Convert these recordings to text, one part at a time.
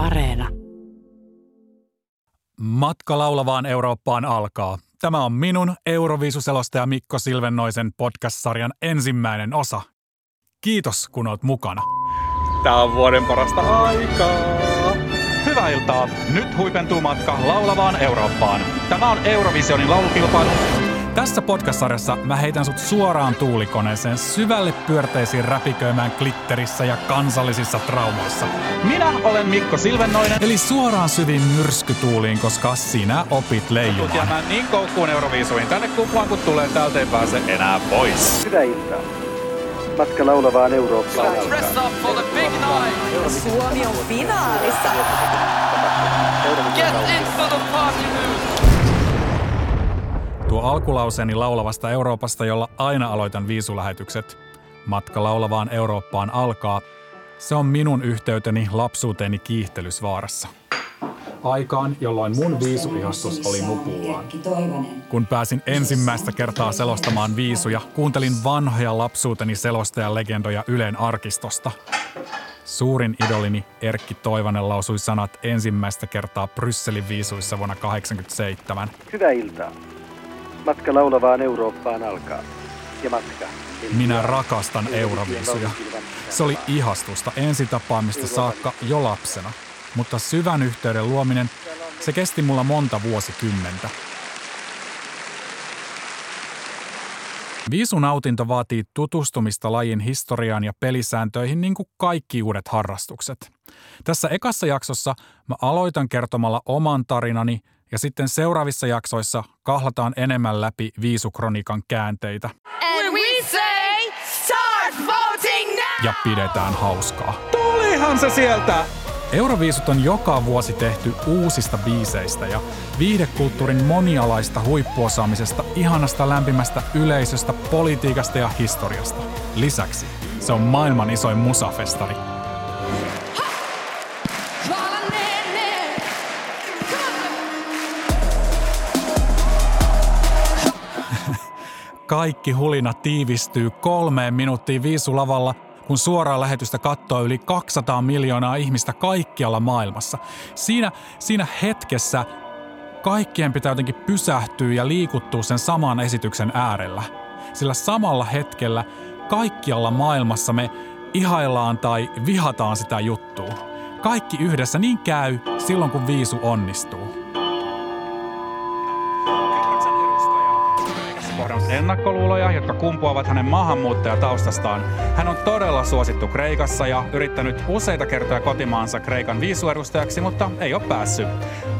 Areena. Matka laulavaan Eurooppaan alkaa. Tämä on minun Euroviisuselostaja Mikko Silvennoisen podcast-sarjan ensimmäinen osa. Kiitos, kun oot mukana. Tää on vuoden parasta aikaa. Hyvää iltaa. Nyt huipentuu matka laulavaan Eurooppaan. Tämä on Eurovisionin laulukilpailu. Tässä podcast-sarjassa mä heitän sut suoraan tuulikoneeseen syvälle pyörteisiin räpiköimään glitterissä ja kansallisissa traumoissa. Minä olen Mikko Silvennoinen. Eli suoraan syviin myrskytuuliin, koska sinä opit leijumaan. Ja mä niin koukkuun Euroviisuihin. Tänne kuplaan kun tulee, täältä ei pääse enää pois. Hyvää iltaa. Matka laulavaan Eurooppaan Dress alkaa. up for the big night. Suomi on finaalissa. Get into the party mood. Tuo alkulauseeni laulavasta Euroopasta, jolla aina aloitan viisulähetykset. Matka laulavaan Eurooppaan alkaa. Se on minun yhteyteni lapsuuteeni kiihtelysvaarassa. Aikaan, jolloin mun viisuihastus oli nupullaan. Kun pääsin ensimmäistä kertaa selostamaan viisuja, kuuntelin vanhoja lapsuuteni selostajan legendoja Ylen arkistosta. Suurin idolini Erkki Toivanen lausui sanat ensimmäistä kertaa Brysselin viisuissa vuonna 1987. Hyvää iltaa. Matka laulavaan Eurooppaan alkaa. Ja matka. Minä rakastan Euroviisuja. Se oli ihastusta ensitapaamista saakka jo lapsena, mutta syvän yhteyden luominen, se kesti mulla monta vuosikymmentä. Viisunautinto vaatii tutustumista lajin historiaan ja pelisääntöihin niin kuin kaikki uudet harrastukset. Tässä ekassa jaksossa mä aloitan kertomalla oman tarinani ja sitten seuraavissa jaksoissa kahlataan enemmän läpi viisukronikan käänteitä And we say, start voting now. ja pidetään hauskaa. Tulihan se sieltä! Euroviisut on joka vuosi tehty uusista biiseistä ja viihdekulttuurin monialaista huippuosaamisesta, ihanasta lämpimästä yleisöstä, politiikasta ja historiasta. Lisäksi se on maailman isoin musafestari. Kaikki hulina tiivistyy kolmeen minuuttiin viisulavalla, kun suoraa lähetystä katsoo yli 200 miljoonaa ihmistä kaikkialla maailmassa. Siinä, siinä hetkessä kaikkien pitää jotenkin pysähtyä ja liikuttua sen saman esityksen äärellä. Sillä samalla hetkellä kaikkialla maailmassa me ihaillaan tai vihataan sitä juttua. Kaikki yhdessä niin käy silloin, kun viisu onnistuu. Jotka kumpuavat hänen maahanmuuttajataustastaan. Hän on todella suosittu Kreikassa ja yrittänyt useita kertoja kotimaansa Kreikan viisuedustajaksi, mutta ei ole päässyt.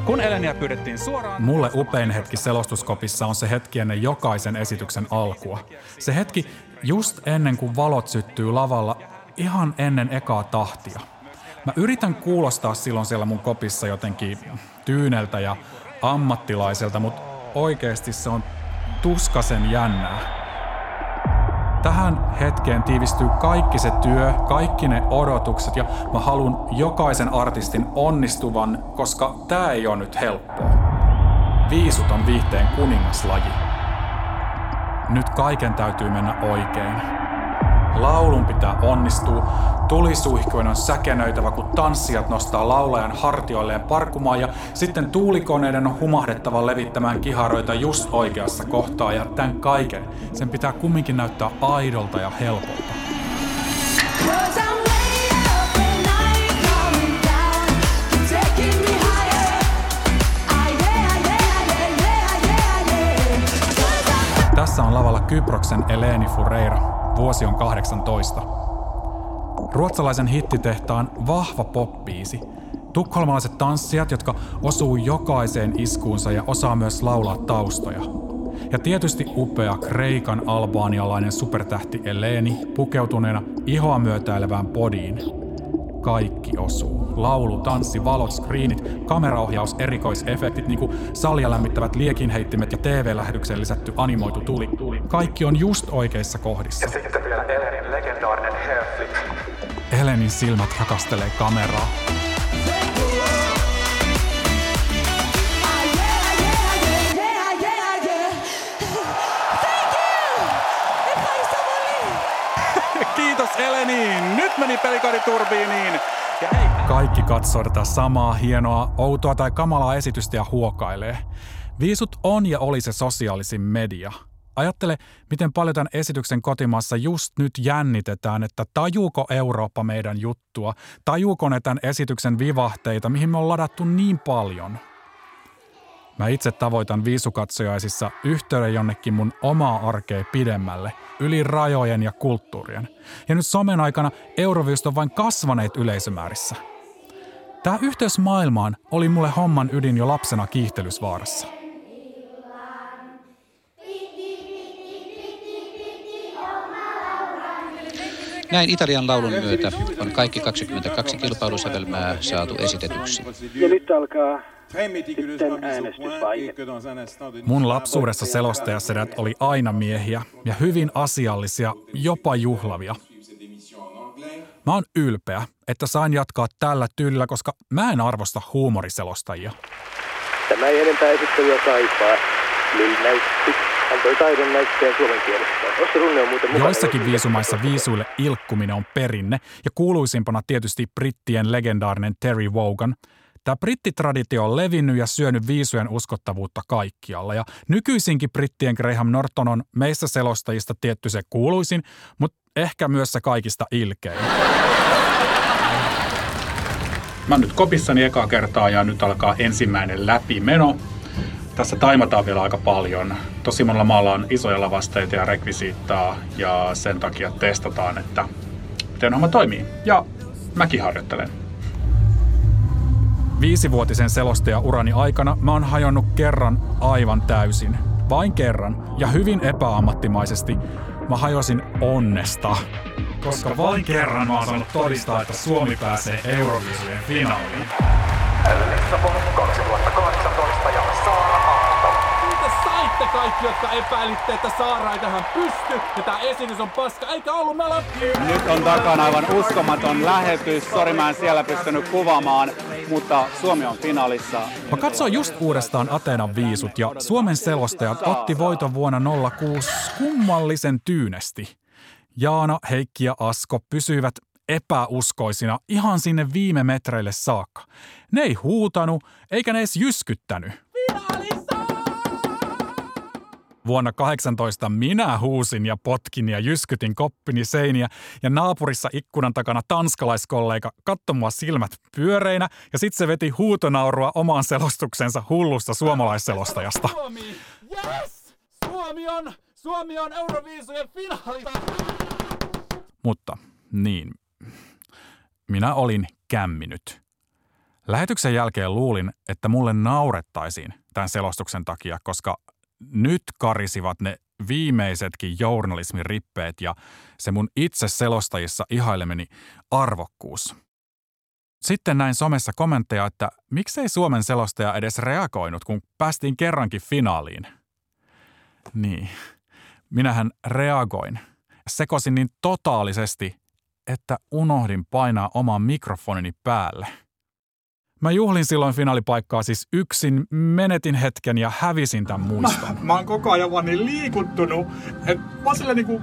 Kun Elenia pyydettiin suoraan... Mulle upein hetki selostuskopissa on se hetki ennen jokaisen esityksen alkua. Se hetki just ennen kuin valot syttyy lavalla, ihan ennen ekaa tahtia. Mä yritän kuulostaa silloin siellä mun kopissa jotenkin tyyneltä ja ammattilaiselta, mutta oikeasti se on tuskasen jännää. Tähän hetkeen tiivistyy kaikki se työ, kaikki ne odotukset ja mä haluan jokaisen artistin onnistuvan, koska tää ei ole nyt helppoa. Viisut on viihteen kuningaslaji. Nyt kaiken täytyy mennä oikein. Laulun pitää onnistua, tulisuihkujen on säkenöitävä, kun tanssijat nostaa laulajan hartioilleen parkumaan ja sitten tuulikoneiden on humahdettava levittämään kiharoita just oikeassa kohtaa ja tämän kaiken, sen pitää kumminkin näyttää aidolta ja helpolta. Tässä on lavalla Kyproksen Eleni Fureira. Vuosi on 18. Ruotsalaisen hittitehtaan vahva poppiisi. Tukholmalaiset tanssijat, jotka osuu jokaiseen iskuunsa ja osaa myös laulaa taustoja. Ja tietysti upea kreikan albaanialainen supertähti Eleni pukeutuneena ihoa myötäilevään podiin. Kaikki osuu. Laulu, tanssi, valot, screenit, kameraohjaus, erikoisefektit, niinku salia lämmittävät liekinheittimet ja TV-lähetyksen lisätty animoitu tuli. Kaikki on just oikeissa kohdissa. Sitten vielä Elenin legendaarinen hairflip. Helenin silmät rakastelee kameraa. Kiitos Eleni! Nyt meni pelikari turbiiniin! Ja hei, kaikki katsoo tätä samaa hienoa, outoa tai kamalaa esitystä ja huokailee. Viisut on ja oli se sosiaalisin media. Ajattele, miten paljon tämän esityksen kotimaassa just nyt jännitetään, että tajuuko Eurooppa meidän juttua, tajuuko ne tämän esityksen vivahteita, mihin me on ladattu niin paljon – Mä itse tavoitan viisukatsojaisissa yhteyden jonnekin mun omaa arkea pidemmälle, yli rajojen ja kulttuurien. Ja nyt somen aikana Euroviisut on vain kasvaneet yleisömäärissä. Tämä yhteys maailmaan oli mulle homman ydin jo lapsena kiihtelysvaarassa. Näin Italian laulun myötä on kaikki 22 kilpailusävelmää saatu esitetyksi. Ja nyt alkaa. Mun lapsuudessa selostajasedät oli aina miehiä ja hyvin asiallisia, jopa juhlavia. Mä oon ylpeä, että sain jatkaa tällä tyllä, koska mä en arvosta huumoriselostajia. Tämä ei enempää esittelyä kaipaa. Lill näytti antoi taidon näytteen suomen kielestä. Ossi Runne on muuten mukana. Joissakin viisumaissa viisuille ilkkuminen on perinne, ja kuuluisimpana tietysti brittien legendaarinen Terry Wogan. Tämä brittitraditio on levinnyt ja syönyt viisujen uskottavuutta kaikkialla, ja nykyisinkin brittien Graham Norton on meistä selostajista tietty se kuuluisin, mutta ehkä myös se kaikista ilkein. Mä oon nyt kopissani ekaa kertaa ja nyt alkaa ensimmäinen läpimeno. Tässä taimataan vielä aika paljon. Tosi monella maalla on isoja lavasteita ja rekvisiittaa ja sen takia testataan, että miten homma toimii. Ja mäkin harjoittelen. Viisivuotisen selostaja-urani aikana mä oon hajonnut kerran aivan täysin. Vain kerran. Ja hyvin epäammattimaisesti mä hajosin onnesta. Koska vain kerran mä oon saanut todistaa, että Suomi pääsee Euroviisujen finaaliin. Lissabon 2018 ja Saara Aalto. Te saitte kaikki, jotka epäilitte, että Saara ei tähän pysty ja tää esitys on paska, eikä ollut meillä Nyt on takana aivan uskomaton lähetys. Sori, mä en siellä pystynyt kuvaamaan, mutta Suomi on finaalissa. Mä katsoin just uudestaan Ateenan viisut ja Suomen selostajat otti voiton vuonna 06 kummallisen tyynesti. Jaana, Heikki ja Asko pysyivät epäuskoisina ihan sinne viime metreille saakka. Ne ei huutanut, eikä ne edes jyskyttänyt. Vuonna 18 minä huusin ja potkin ja jyskytin koppini seiniä ja naapurissa ikkunan takana tanskalaiskollega katsoi mua silmät pyöreinä ja sitten se veti huutonaurua omaan selostuksensa hullusta suomalaisselostajasta. Suomi! Yes! Suomi on, Suomi on Euroviisujen finaalissa! Mutta niin, minä olin kämminyt. Lähetyksen jälkeen luulin, että mulle naurettaisiin tämän selostuksen takia, koska nyt karisivat ne viimeisetkin journalismin rippeet ja se mun itse selostajissa ihailemeni arvokkuus. Sitten näin somessa kommentteja, että miksei Suomen selostaja edes reagoinut, kun päästiin kerrankin finaaliin. Niin, minähän reagoin. Sekosin niin totaalisesti, että unohdin painaa oman mikrofonini päälle. Mä juhlin silloin finaalipaikkaa siis yksin, menetin hetken ja hävisin tämän muiston. Mä oon koko ajan vaan niin liikuttunut, että mä oon silleen niinku,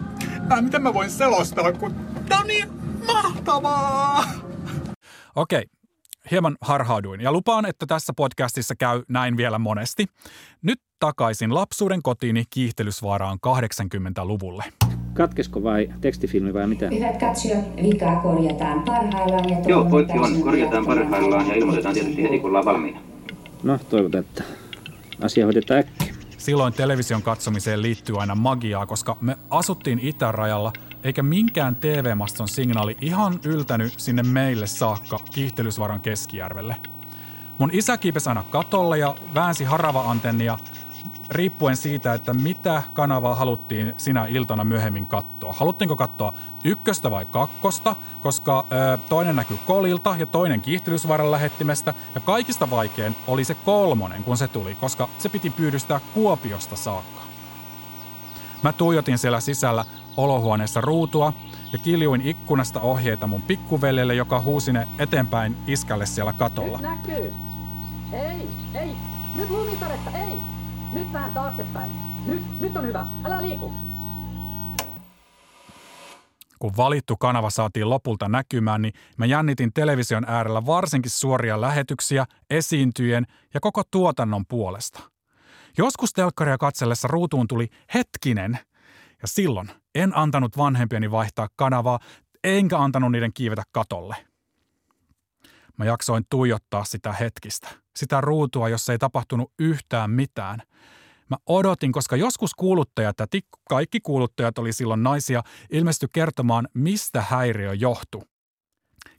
äh, miten mä voin selostaa, kun tää on niin mahtavaa! Okei, hieman harhauduin ja lupaan, että tässä podcastissa käy näin vielä monesti. Nyt takaisin lapsuuden kotiini kiihtelysvaaraan 80-luvulle. Katkesko vai tekstifilmi vai mitä? Hyvät katsojat, vikaa korjataan parhaillaan. Ja Joo, poikki on. Korjataan parhaillaan ja ilmoitetaan tietysti heti, kun ollaan valmiina. No, toivotaan, että asia hoidetaan äkkiä. Silloin television katsomiseen liittyy aina magiaa, koska me asuttiin itärajalla, eikä minkään TV-maston signaali ihan yltänyt sinne meille saakka kiihtelysvaran keskijärvelle. Mun isä kiipesi aina katolle ja väänsi harava-antennia riippuen siitä, että mitä kanavaa haluttiin sinä iltana myöhemmin katsoa. Haluttiinko katsoa ykköstä vai kakkosta, koska ö, toinen näkyy kolilta ja toinen kiihtelysvaran lähettimestä. Ja kaikista vaikein oli se kolmonen, kun se tuli, koska se piti pyydystää Kuopiosta saakka. Mä tuijotin siellä sisällä olohuoneessa ruutua ja kiljuin ikkunasta ohjeita mun pikkuveljelle, joka huusi ne eteenpäin iskälle siellä katolla. näkyy. Ei, ei. Nyt lumisadetta, ei. Nyt vähän taaksepäin. Nyt, nyt on hyvä. Älä liiku. Kun valittu kanava saatiin lopulta näkymään, niin mä jännitin television äärellä varsinkin suoria lähetyksiä, esiintyjen ja koko tuotannon puolesta. Joskus telkkaria katsellessa ruutuun tuli hetkinen, ja silloin en antanut vanhempieni vaihtaa kanavaa, enkä antanut niiden kiivetä katolle. Mä jaksoin tuijottaa sitä hetkistä, sitä ruutua, jossa ei tapahtunut yhtään mitään. Mä odotin, koska joskus kuuluttajat, ja kaikki kuuluttajat oli silloin naisia, ilmestyi kertomaan, mistä häiriö johtui.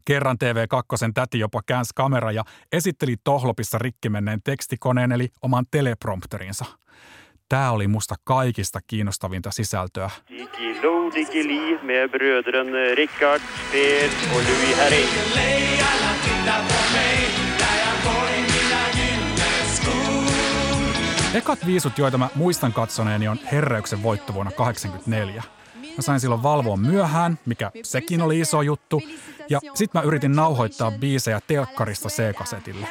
Kerran TV2 täti jopa käänsi kamera ja esitteli tohlopissa rikkimenneen tekstikoneen eli oman teleprompterinsa. Tämä oli musta kaikista kiinnostavinta sisältöä. Med brödren Rickard, Speer och. Ekat viisut, joita mä muistan katsoneeni, on Herreyksen voitto vuonna 1984. Mä sain silloin valvoa myöhään, mikä sekin oli iso juttu. Ja sit mä yritin nauhoittaa biisejä telkkarista C-kasetille.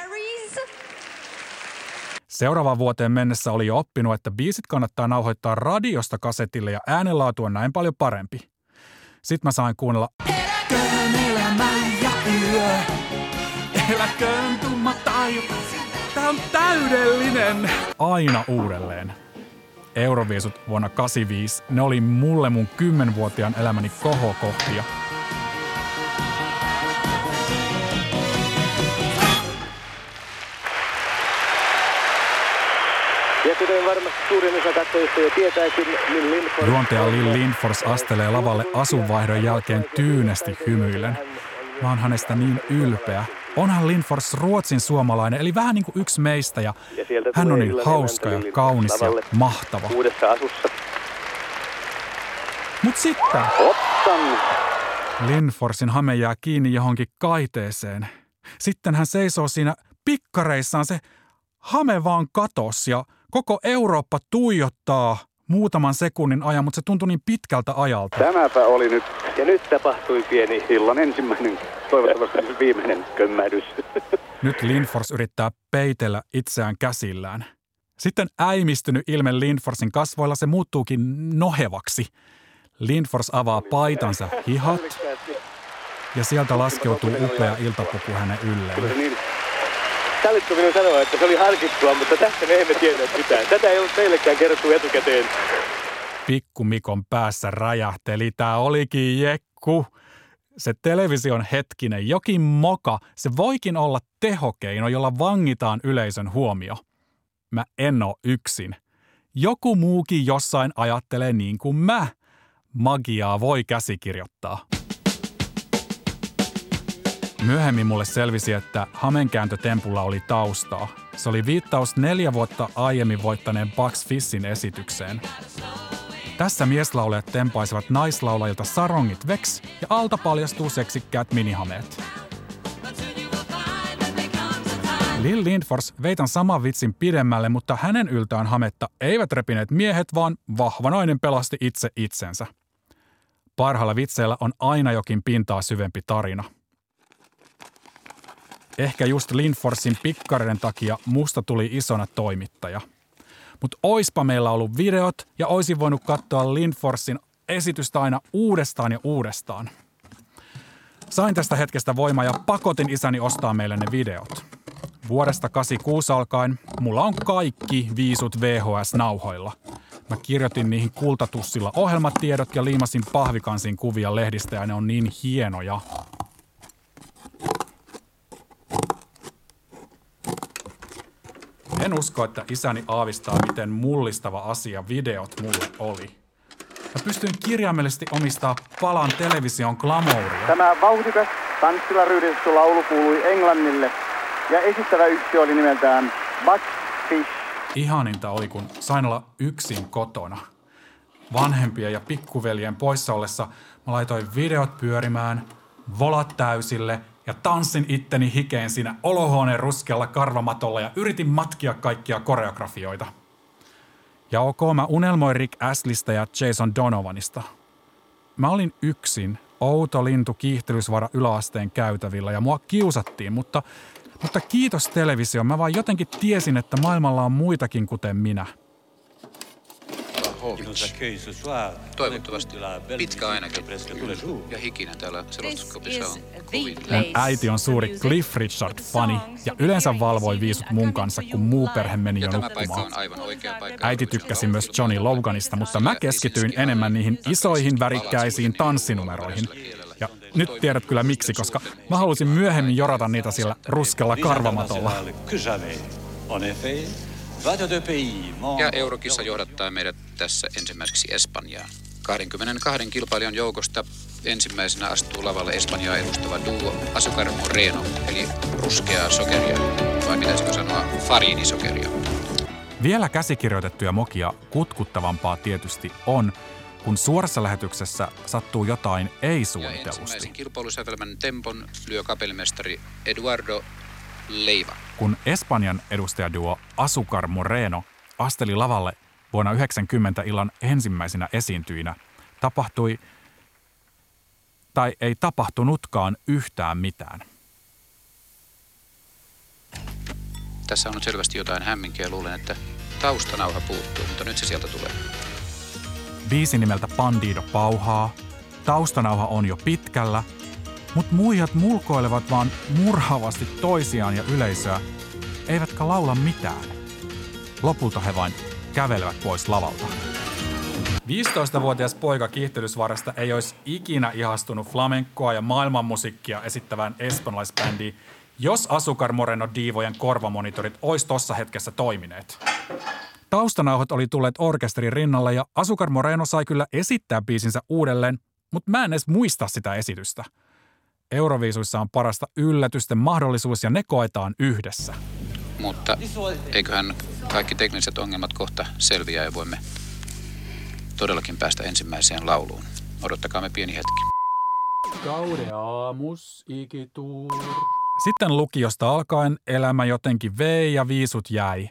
Seuraavaan vuoteen mennessä oli jo oppinut, että biisit kannattaa nauhoittaa radiosta kasetille ja äänenlaatu on näin paljon parempi. Sitten mä sain kuunnella Eläköön elämä ja yö, eläköön tumma taju. Tää on täydellinen! Aina uudelleen. Euroviisut vuonna 85, ne oli mulle mun kymmenvuotiaan elämäni kohokohtia. Ja kuten varmasti suurin osa katsojista jo tietääkin, Lindfors... Juontaja Lill Lindfors astelee lavalle asunvaihdon jälkeen tyynesti hymyillen. Mä oon hänestä niin ylpeä. Onhan Lindfors Ruotsin suomalainen, eli vähän niin kuin yksi meistä, ja, Ja hän on niin hauska ja kaunis ja mahtava. Uudessa asussa. Mut sitten Ottan! Lindforsin hame jää kiinni johonkin kaiteeseen. Sitten hän seisoo siinä pikkareissaan, se hame vaan katos ja koko Eurooppa tuijottaa muutaman sekunnin ajan, mutta se tuntui niin pitkältä ajalta. Tämäpä oli nyt. Ja nyt tapahtui pieni illan ensimmäinen, toivottavasti viimeinen kömmähdys. Nyt Lindfors yrittää peitellä itseään käsillään. Sitten äimistynyt ilme Lindforsin kasvoilla se muuttuukin nohevaksi. Lindfors avaa paitansa hihat ja sieltä laskeutuu upea iltapuku hänen ylleen. Sallitko minun sanoa, että se oli harkittua, mutta tästä me emme tienneet mitään. Tätä ei ollut teillekään kerrottu etukäteen. Pikku Mikon päässä räjähteli. Tää olikin jekku. Se television hetkinen, jokin moka, se voikin olla tehokeino, jolla vangitaan yleisön huomio. Mä en oo yksin. Joku muukin jossain ajattelee niin kuin mä. Magiaa voi käsikirjoittaa. Myöhemmin mulle selvisi, että hamenkääntötempulla oli taustaa. Se oli viittaus neljä vuotta aiemmin voittaneen Bucks Fissin esitykseen. Tässä mieslaulajat tempaisivat naislaulajilta sarongit veks ja alta paljastuu seksikkäät minihameet. Lill Lindfors veitän saman vitsin pidemmälle, mutta hänen yltään hametta eivät repineet miehet, vaan vahva nainen pelasti itse itsensä. Parhailla vitseillä on aina jokin pintaa syvempi tarina. Ehkä just Lindforsin pikkareiden takia musta tuli isona toimittaja. Mutta oispa meillä ollut videot ja oisin voinut katsoa Lindforsin esitystä aina uudestaan ja uudestaan. Sain tästä hetkestä voimaa ja pakotin isäni ostaa meille ne videot. Vuodesta 86 alkaen mulla on kaikki viisut VHS-nauhoilla. Mä kirjoitin niihin kultatussilla ohjelmatiedot ja liimasin pahvikansin kuvia lehdistä ja ne on niin hienoja. En usko, että isäni aavistaa, miten mullistava asia videot mulle oli. Mä pystyin kirjaimellisesti omistaa palan television glamouria. Tämä vauhdikas tanssilla ryhdistetty laulu kuului Englannille ja esittävä yksi oli nimeltään Buck Fish. Ihaninta oli, kun sain olla yksin kotona. Vanhempien ja pikkuveljen poissa ollessa mä laitoin videot pyörimään, volat täysille ja tanssin itteni hikeen siinä olohuoneen ruskealla karvamatolla ja yritin matkia kaikkia koreografioita. Ja ok, mä unelmoin Rick Astleystä ja Jason Donovanista. Mä olin yksin, outo lintu kiihtelysvara yläasteen käytävillä ja mua kiusattiin, mutta, mutta kiitos televisio, mä vaan jotenkin tiesin, että maailmalla on muitakin kuten minä. Popovic. Toivottavasti pitkä ainakin ja hikinen täällä selostuskopissa on kovin. Mun äiti on suuri Cliff Richard-fani ja yleensä valvoi viisut mun kanssa, kun muu perhe meni jo nukkumaan. Äiti tykkäsi myös Johnny Loganista, mutta mä keskityin enemmän niihin isoihin värikkäisiin tanssinumeroihin. Ja nyt tiedät kyllä miksi, koska mä halusin myöhemmin jorata niitä sillä ruskella karvamatolla. Ja Eurokissa johdattaa meidät tässä ensimmäiseksi Espanjaan. 22 kilpailijan joukosta ensimmäisenä astuu lavalle Espanjaa edustava duo Azucar Moreno, eli ruskeaa sokeria, vai pitäisikö sanoa fariinisokeria. Vielä käsikirjoitettuja mokia kutkuttavampaa tietysti on, kun suorassa lähetyksessä sattuu jotain Ja ei-suunnitellusti. ensimmäisen kilpailusävelmän tempon lyö kapellimestari Eduardo Leiva. Kun Espanjan edustajaduo Asucar Moreno asteli lavalle vuonna 90 illan ensimmäisenä esiintyinä, tapahtui tai ei tapahtunutkaan yhtään mitään. Tässä on nyt selvästi jotain hämminkiä luulen, että taustanauha puuttuu, mutta nyt se sieltä tulee. Biisi nimeltä Bandido pauhaa, taustanauha on jo pitkällä, mutta muijat mulkoilevat vaan murhaavasti toisiaan ja yleisöä, eivätkä laula mitään. Lopulta he vain kävelevät pois lavalta. 15-vuotias poika kiihtelysvarasta ei olisi ikinä ihastunut flamenkoa ja maailmanmusiikkia esittävään espanjalaisbändiin, jos Asukar Moreno Diivojen korvamonitorit ois tossa hetkessä toimineet. Taustanauhat oli tulleet orkesterin rinnalle ja Asukar Moreno sai kyllä esittää biisinsä uudelleen, mutta mä en edes muista sitä esitystä. Euroviisuissa on parasta yllätysten mahdollisuus ja ne koetaan yhdessä. Mutta eiköhän kaikki tekniset ongelmat kohta selviä ja voimme todellakin päästä ensimmäiseen lauluun. Odottakaamme pieni hetki. Gaudeamus igitur. Sitten lukiosta alkaen elämä jotenkin vei ja viisut jäi.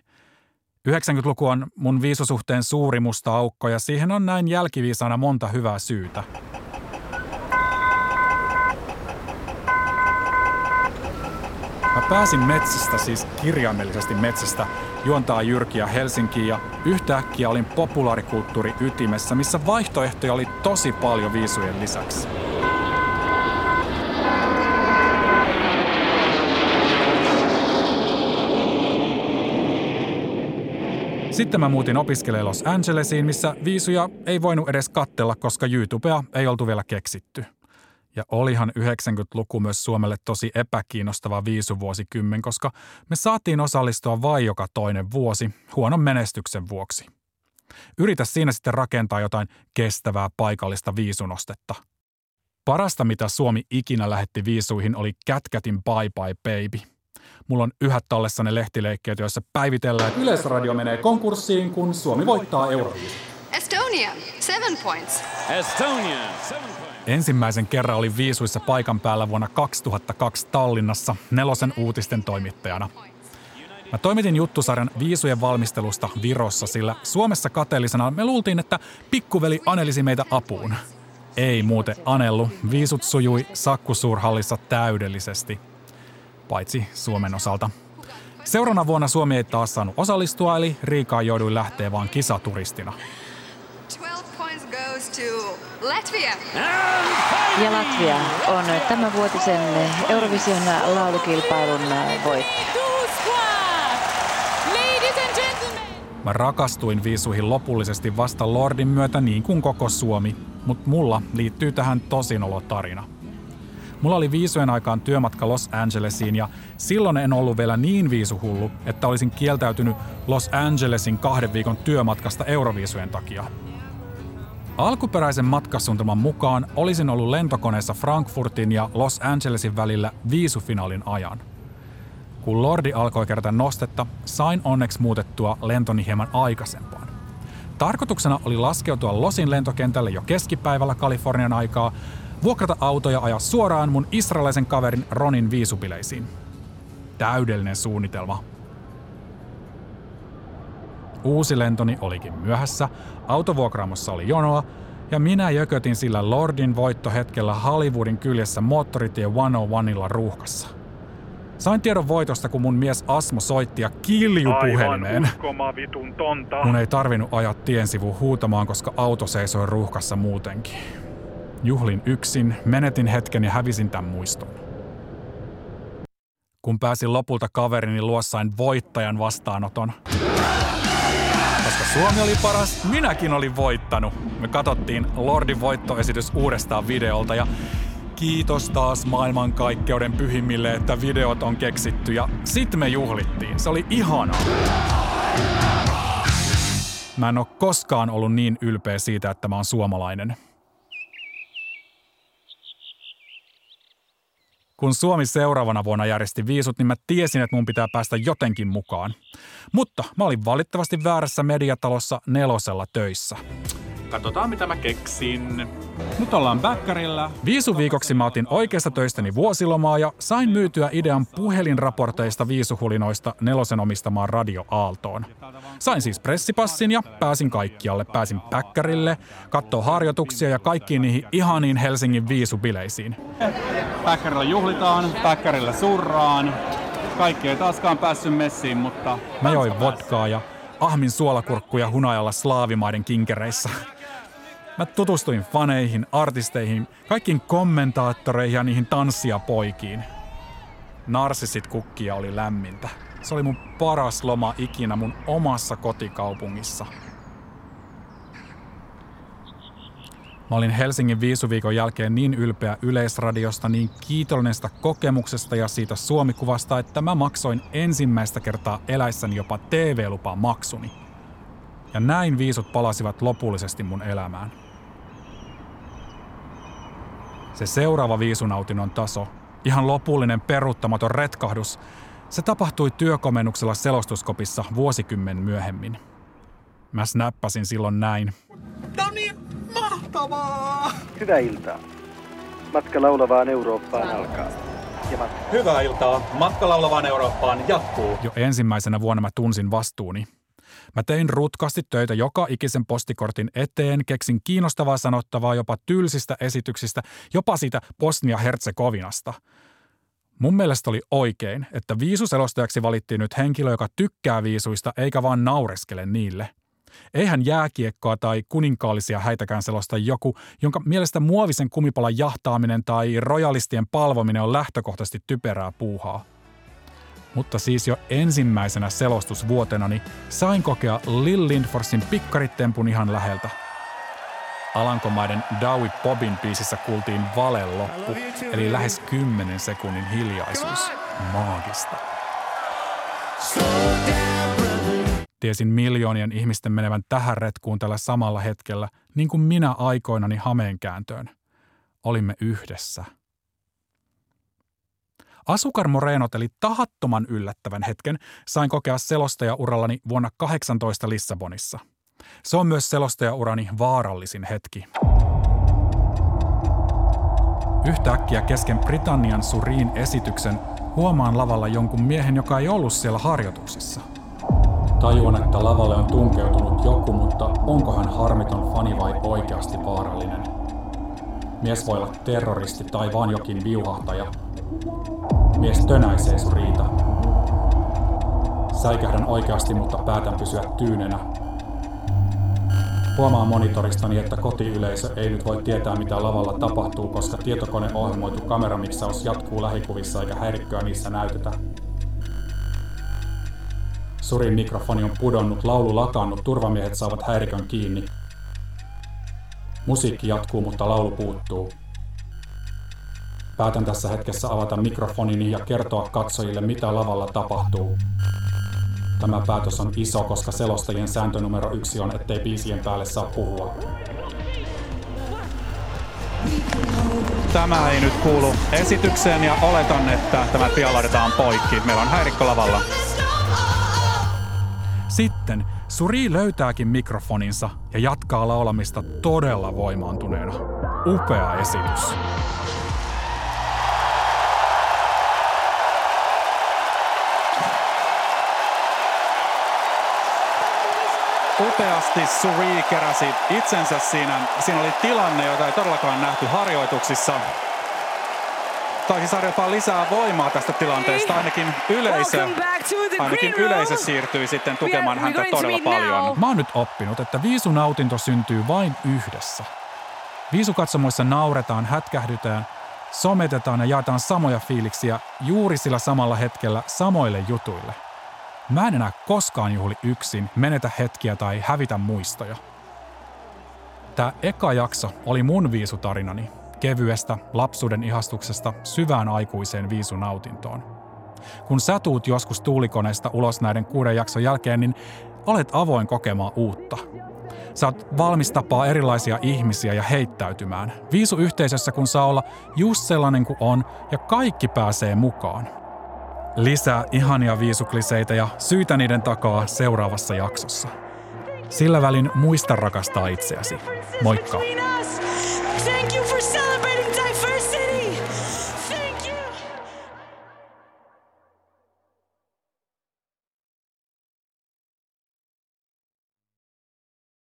90-luku on mun viisusuhteen suuri musta aukko ja siihen on näin jälkiviisana monta hyvää syytä. Pääsin metsästä, siis kirjaimellisesti metsästä, juontaa Jyrkiä Helsinkiin ja yhtäkkiä olin populaarikulttuuri ytimessä, missä vaihtoehtoja oli tosi paljon viisujen lisäksi. Sitten mä muutin opiskelemaan Los Angelesiin, missä viisuja ei voinut edes kattella, koska YouTubea ei oltu vielä keksitty. Ja olihan 90-luku myös Suomelle tosi epäkiinnostava viisuvuosikymmen, koska me saatiin osallistua vain joka toinen vuosi huonon menestyksen vuoksi. Yritä siinä sitten rakentaa jotain kestävää paikallista viisunostetta. Parasta, mitä Suomi ikinä lähetti viisuihin, oli Kätkätin Bye Bye Baby. Mulla on yhä tallessa ne lehtileikkeet, joissa päivitellään, että Yleisradio menee konkurssiin, kun Suomi voittaa Euroviisut. Estonia, seven points. Estonia, seven points. Ensimmäisen kerran olin viisuissa paikan päällä vuonna 2002 Tallinnassa nelosen uutisten toimittajana. Mä toimitin juttusarjan viisujen valmistelusta Virossa, sillä Suomessa kateellisena me luultiin, että pikkuveli anelisi meitä apuun. Ei muuten anellu, viisut sujui sakkusuurhallissa täydellisesti. Paitsi Suomen osalta. Seuraavana vuonna Suomi ei taas saanut osallistua, eli Riikaan jouduin lähteä vaan kisaturistina. Latvia. Ja Latvia on tämänvuotisen Eurovision laulukilpailun voittaja. Ladies and gentlemen. Mä rakastuin viisuihin lopullisesti vasta Lordin myötä niin kuin koko Suomi, mutta mulla liittyy tähän tosinolotarina. Mulla oli viisujen aikaan työmatka Los Angelesiin ja silloin en ollut vielä niin viisuhullu, että olisin kieltäytynyt Los Angelesin kahden viikon työmatkasta Euroviisujen takia. Alkuperäisen matkasuunnitelman mukaan olisin ollut lentokoneessa Frankfurtin ja Los Angelesin välillä viisufinaalin ajan. Kun Lordi alkoi kerätä nostetta, sain onneksi muutettua lentoni hieman aikaisempaan. Tarkoituksena oli laskeutua Losin lentokentälle jo keskipäivällä Kalifornian aikaa, vuokrata auto ja ajaa suoraan mun israelaisen kaverin Ronin viisubileisiin. Täydellinen suunnitelma. Uusi lentoni olikin myöhässä, autovuokraamossa oli jonoa, ja minä jökötin sillä Lordin voittohetkellä Hollywoodin kyljessä moottoritie 101illa ruuhkassa. Sain tiedon voitosta, kun mun mies Asmo soitti ja kilju puhelimeen. Mun ei tarvinnut ajaa tien sivu huutamaan, koska auto seisoi ruuhkassa muutenkin. Juhlin yksin, menetin hetken ja hävisin tämän muiston. Kun pääsin lopulta kaverini luo sain voittajan vastaanoton. Suomi oli paras, minäkin olin voittanut. Me katsottiin Lordin voittoesitys uudestaan videolta ja kiitos taas maailmankaikkeuden pyhimmille, että videot on keksitty ja sit me juhlittiin. Se oli ihanaa. Mä en oo koskaan ollut niin ylpeä siitä, että mä oon suomalainen. Kun Suomi seuraavana vuonna järjesti viisut, niin mä tiesin, että mun pitää päästä jotenkin mukaan. Mutta mä olin valitettavasti väärässä mediatalossa nelosella töissä. Katsotaan mitä mä keksin. Nyt ollaan bäkkärillä. Viisuviikoksi mä otin oikeasta töistäni vuosilomaa ja sain myytyä idean puhelinraporteista viisuhulinoista nelosen omistamaan Radio Aaltoon. Sain siis pressipassin ja pääsin kaikkialle. Pääsin bäkkärille, kattoo harjoituksia ja kaikkiin niihin ihaniin Helsingin viisubileisiin. Bäkkärillä juhlitaan, bäkkärillä surraan. Kaikki ei taaskaan päässyt messiin, mutta... Mä join vodkaa ja ahmin suolakurkkuja hunajalla slaavimaiden kinkereissä. Mä tutustuin faneihin, artisteihin, kaikkiin kommentaattoreihin ja niihin tanssia poikiin. Narsisit kukkia oli lämmintä. Se oli mun paras loma ikinä mun omassa kotikaupungissa. Mä olin Helsingin viisuviikon jälkeen niin ylpeä Yleisradiosta, niin kiitollinen sitä kokemuksesta ja siitä suomikuvasta, että mä maksoin ensimmäistä kertaa eläissäni jopa TV-lupa maksuni. Ja näin viisut palasivat lopullisesti mun elämään. Se seuraava viisunautinnon taso, ihan lopullinen peruuttamaton retkahdus, se tapahtui työkomennuksella selostuskopissa vuosikymmen myöhemmin. Mä snappasin silloin näin. No niin, mahtavaa! Hyvää iltaa. Matka laulavaan Eurooppaan alkaa. Ja matka. Hyvää iltaa. Matka laulavaan Eurooppaan jatkuu. Jo ensimmäisenä vuonna mä tunsin vastuuni. Mä tein rutkasti töitä joka ikisen postikortin eteen, keksin kiinnostavaa sanottavaa jopa tylsistä esityksistä, jopa siitä Bosnia-Herzegovinasta. Mun mielestä oli oikein, että viisuselostajaksi valittiin nyt henkilö, joka tykkää viisuista eikä vaan naureskele niille. Eihän jääkiekkoa tai kuninkaallisia häitäkään selosta joku, jonka mielestä muovisen kumipalan jahtaaminen tai rojalistien palvominen on lähtökohtaisesti typerää puuhaa. Mutta siis jo ensimmäisenä selostusvuotenani sain kokea Lil Lindforsin pikkarittempun ihan läheltä. Alankomaiden Dowie Bobin biisissä kuultiin vale loppu, eli lähes 10 sekunnin hiljaisuus. Maagista. Tiesin miljoonien ihmisten menevän tähän retkuun tällä samalla hetkellä, niin kuin minä aikoinani hameenkääntöön. Olimme yhdessä. Asukar Morenot eli tahattoman yllättävän hetken sain kokea selostajaurallani vuonna 18 Lissabonissa. Se on myös selostajaurani vaarallisin hetki. Yhtäkkiä kesken Britannian Suriin esityksen huomaan lavalla jonkun miehen, joka ei ollut siellä harjoituksissa. Tajuan, että lavalle on tunkeutunut joku, mutta onko hän harmiton fani vai oikeasti vaarallinen? Mies voi olla terroristi tai vaan jokin viuhahtaja, Mies tönäisee Suriita. Säikähdän oikeasti, mutta päätän pysyä tyynenä. Huomaan monitoristani, että kotiyleisö ei nyt voi tietää mitä lavalla tapahtuu, koska tietokone ohjelmoitu kameramiksaus jatkuu lähikuvissa eikä häirikköä niissä näytetä. Surin mikrofoni on pudonnut, laulu lakannut, turvamiehet saavat häirikön kiinni. Musiikki jatkuu, mutta laulu puuttuu. Päätän tässä hetkessä avata mikrofonini ja kertoa katsojille, mitä lavalla tapahtuu. Tämä päätös on iso, koska selostajien sääntö numero yksi on, ettei biisien päälle saa puhua. Tämä ei nyt kuulu esitykseen ja oletan, että tämä pian laitetaan poikki. Meillä on häirikkö lavalla. Sitten Suri löytääkin mikrofoninsa ja jatkaa laulamista todella voimaantuneena. Upea esitys. upeasti Suri keräsi itsensä siinä. Siinä oli tilanne, jota ei todellakaan nähty harjoituksissa. Tai saada jopa lisää voimaa tästä tilanteesta. Ainakin yleisö, ainakin yleisö siirtyi sitten tukemaan häntä todella paljon. Mä oon nyt oppinut, että viisunautinto syntyy vain yhdessä. Viisukatsomoissa nauretaan, hätkähdytään, sometetaan ja jaetaan samoja fiiliksiä juuri sillä samalla hetkellä samoille jutuille. Mä en enää koskaan juhli yksin, menetä hetkiä tai hävitä muistoja. Tämä eka jakso oli mun viisutarinani, kevyestä lapsuuden ihastuksesta syvään aikuiseen viisunautintoon. Kun sä tuut joskus tuulikoneesta ulos näiden kuuden jakson jälkeen, niin olet avoin kokemaan uutta. Sä oot valmis tapaa erilaisia ihmisiä ja heittäytymään. Viisuyhteisössä kun saa olla just sellainen kuin on ja kaikki pääsee mukaan. Lisää ihania viisukliseitä ja syitä niiden takaa seuraavassa jaksossa. Sillä välin muista rakastaa itseäsi. Moikka!